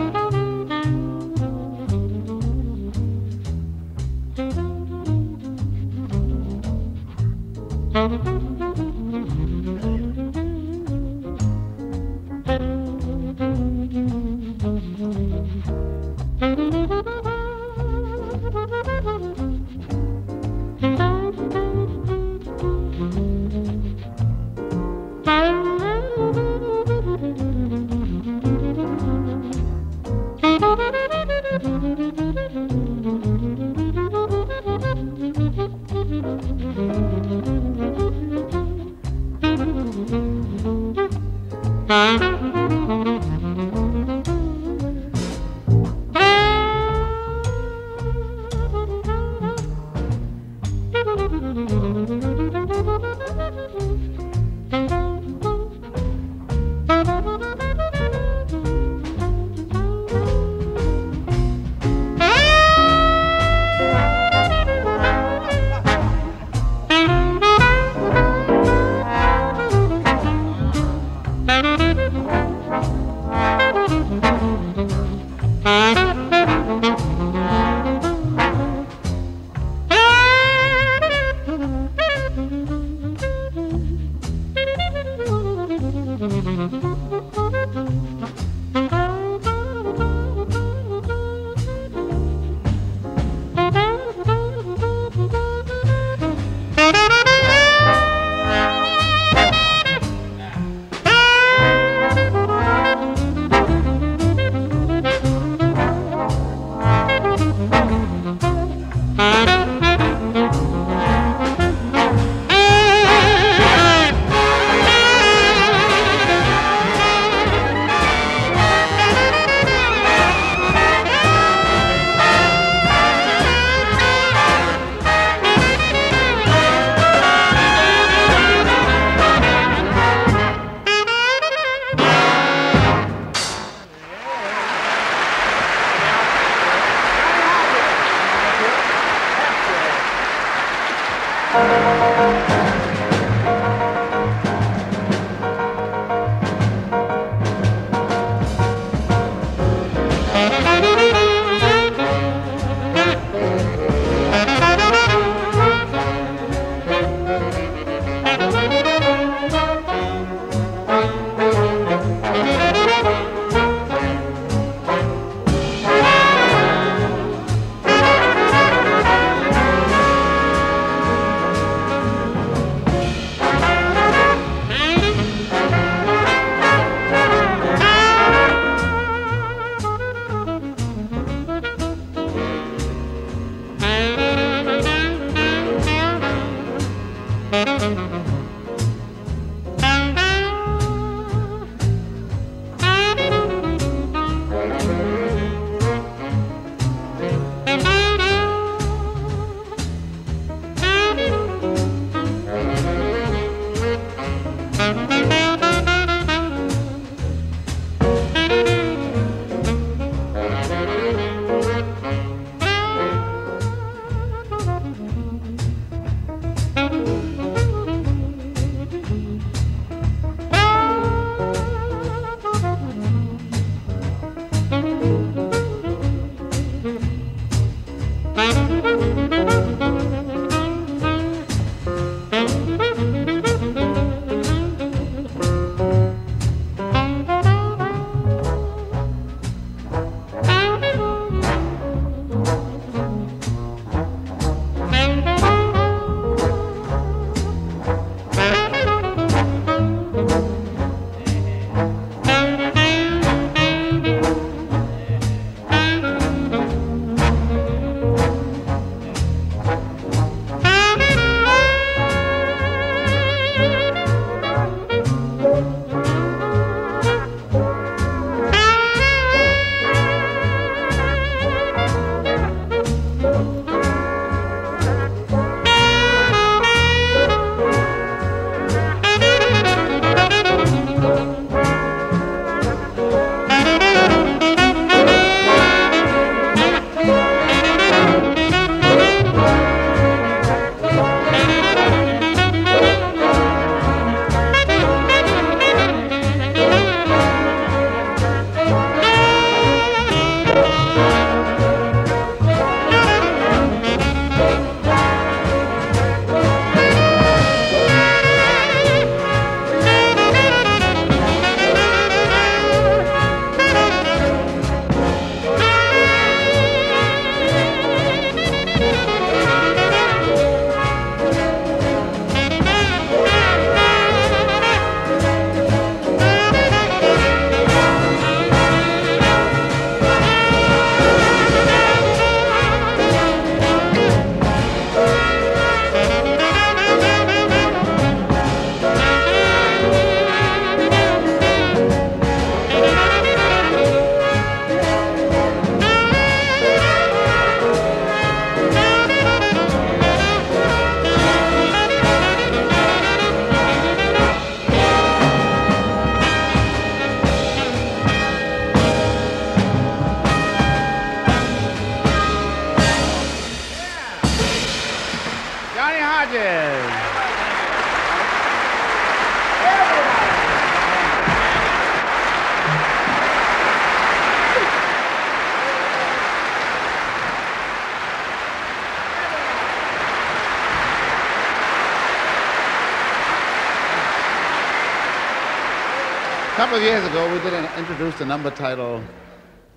Couple of years ago, we did an, introduced a number titled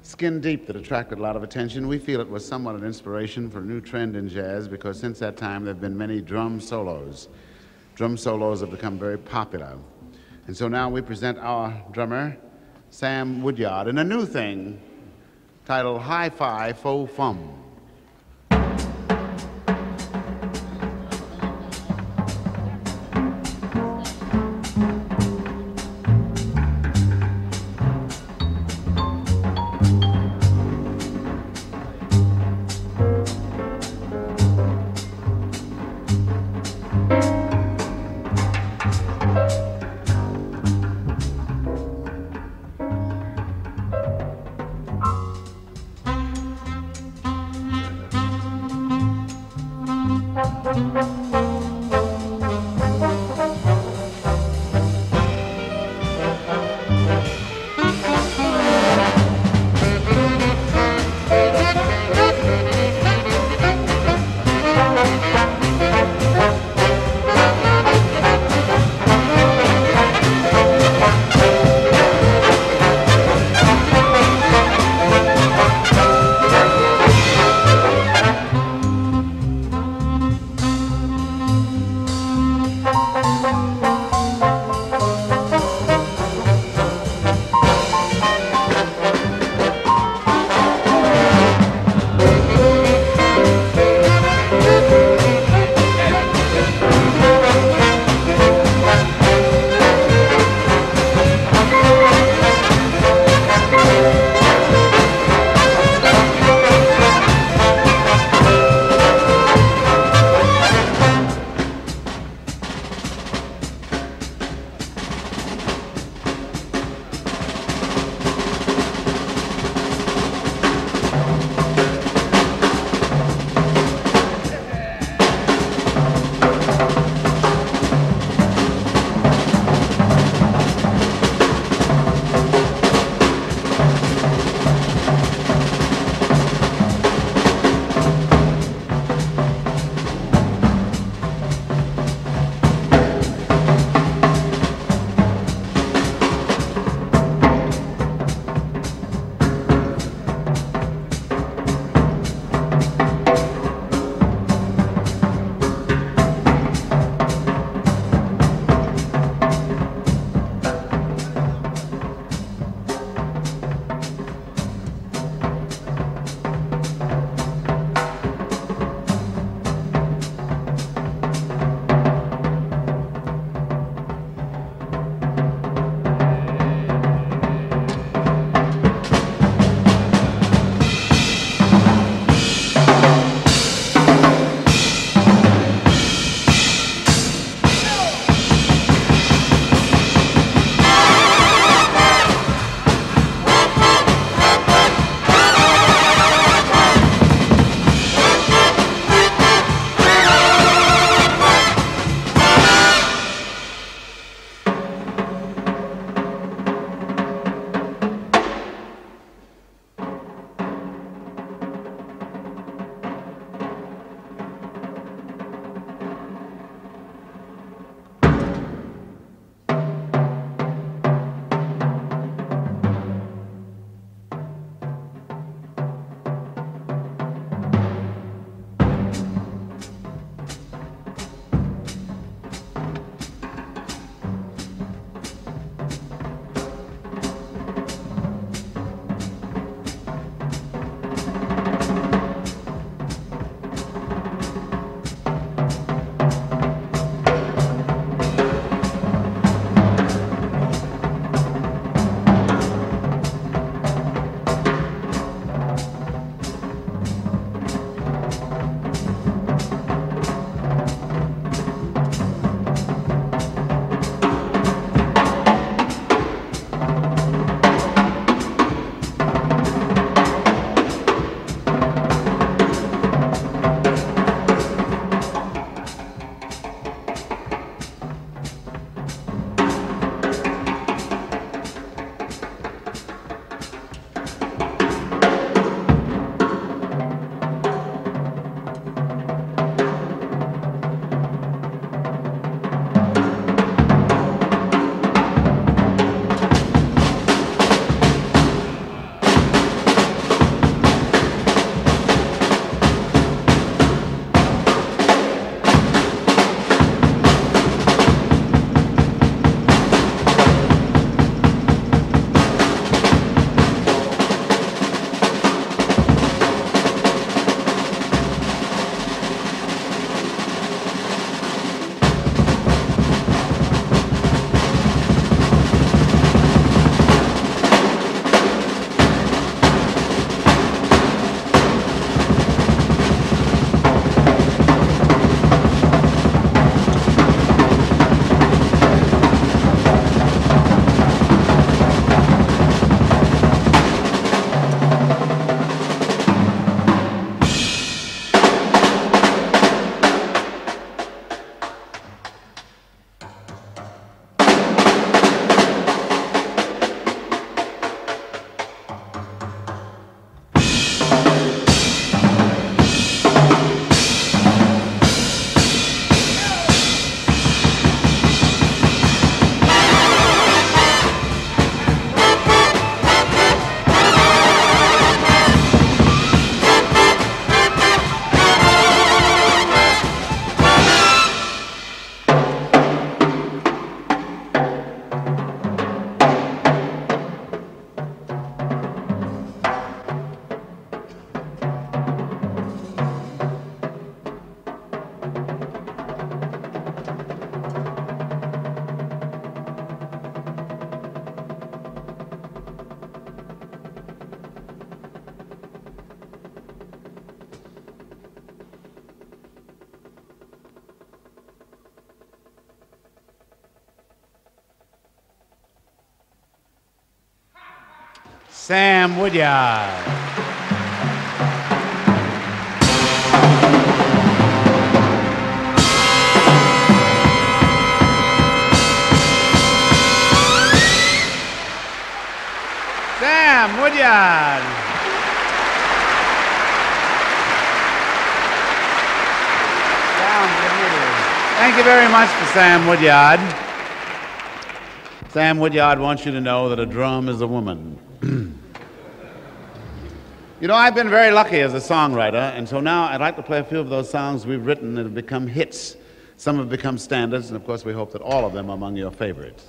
Skin Deep that attracted a lot of attention. We feel it was somewhat an inspiration for a new trend in jazz because since that time there have been many drum solos. Drum solos have become very popular. And so now we present our drummer, Sam Woodyard, in a new thing titled Hi Fi Faux Fum. Sam Woodyard. Thank you very much for Sam Woodyard. Sam Woodyard wants you to know that a drum is a woman. You know, I've been very lucky as a songwriter, and so now I'd like to play a few of those songs we've written that have become hits. Some have become standards, and of course, we hope that all of them are among your favorites.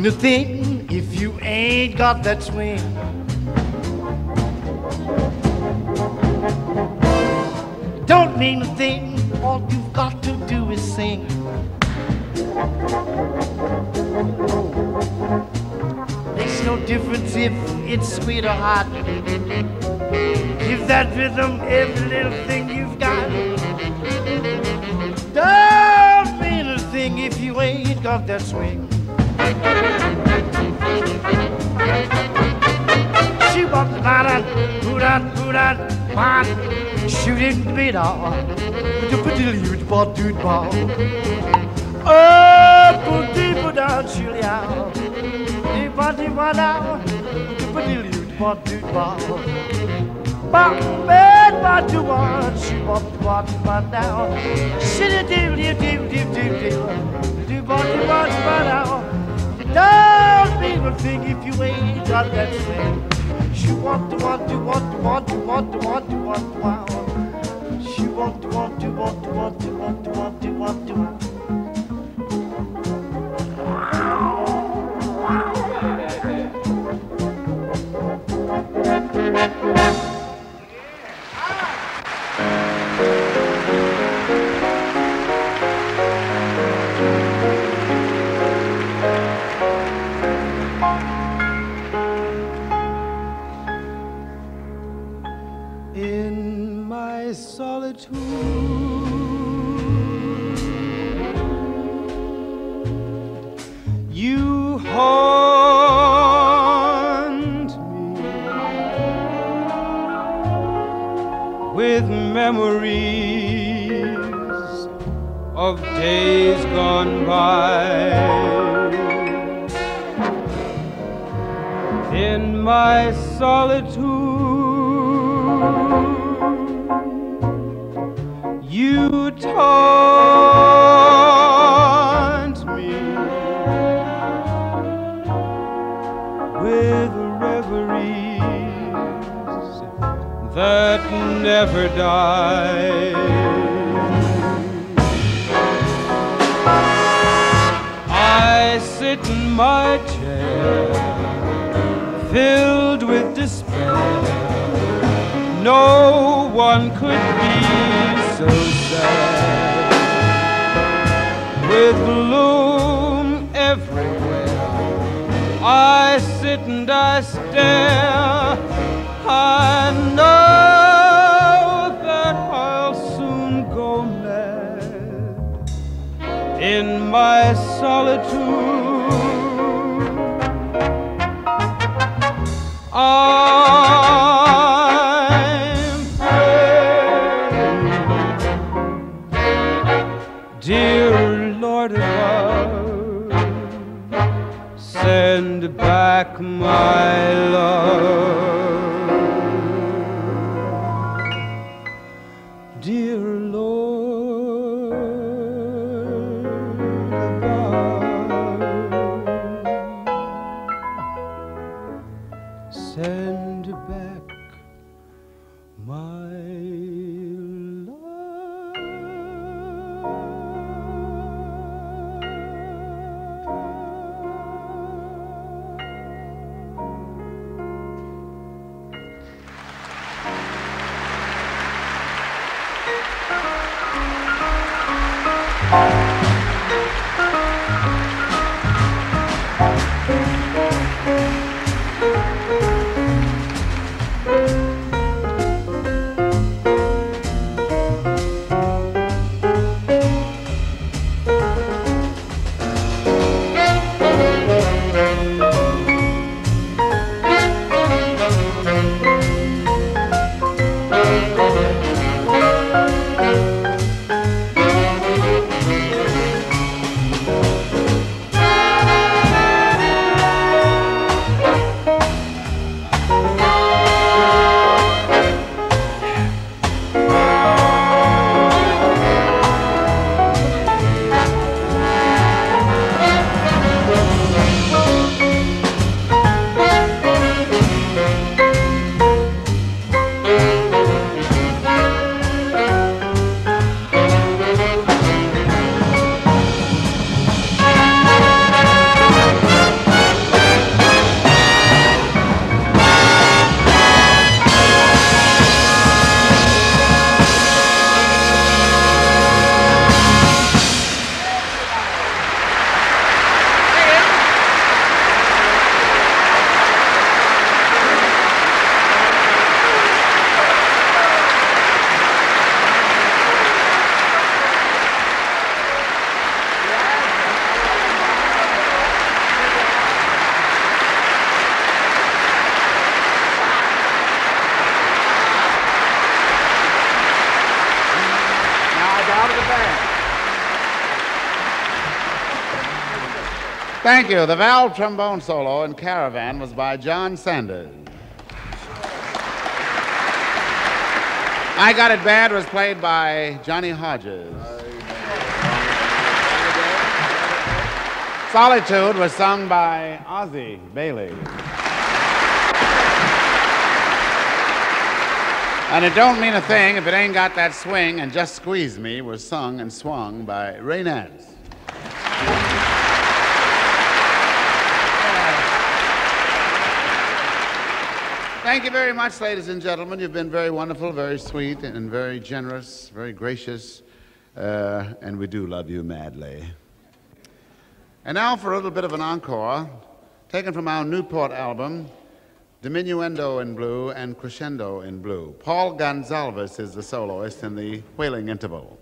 Mean a thing if you ain't got that swing. Don't mean a thing, all you've got to do is sing. Makes no difference if it's sweet or hot. Give that rhythm every little thing you've got. Don't mean a thing if you ain't got that swing. man shooting radar. Oh, put deep down, Julia. Deep on, deep on down. Deep on, deep on. Bop, bed, bop, do one. She bop, bop, bop, down. Shit, it, deep, deep, deep, deep, deep, deep. Deep on, deep on, deep on, down. Don't even think if you ain't got that swing. She want to, want to, want to, want what, what, Thank you. The valve trombone solo in Caravan was by John Sanders. I Got It Bad was played by Johnny Hodges. Solitude was sung by Ozzy Bailey. And it don't mean a thing if it ain't got that swing, and Just Squeeze Me was sung and swung by Ray Nance. Thank you very much, ladies and gentlemen. You've been very wonderful, very sweet, and very generous, very gracious, uh, and we do love you madly. And now for a little bit of an encore, taken from our Newport album, Diminuendo in blue and Crescendo in blue. Paul Gonzalez is the soloist in the wailing interval.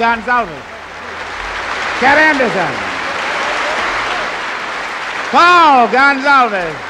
Gonzalez. Cat Anderson. Paul Gonzalez.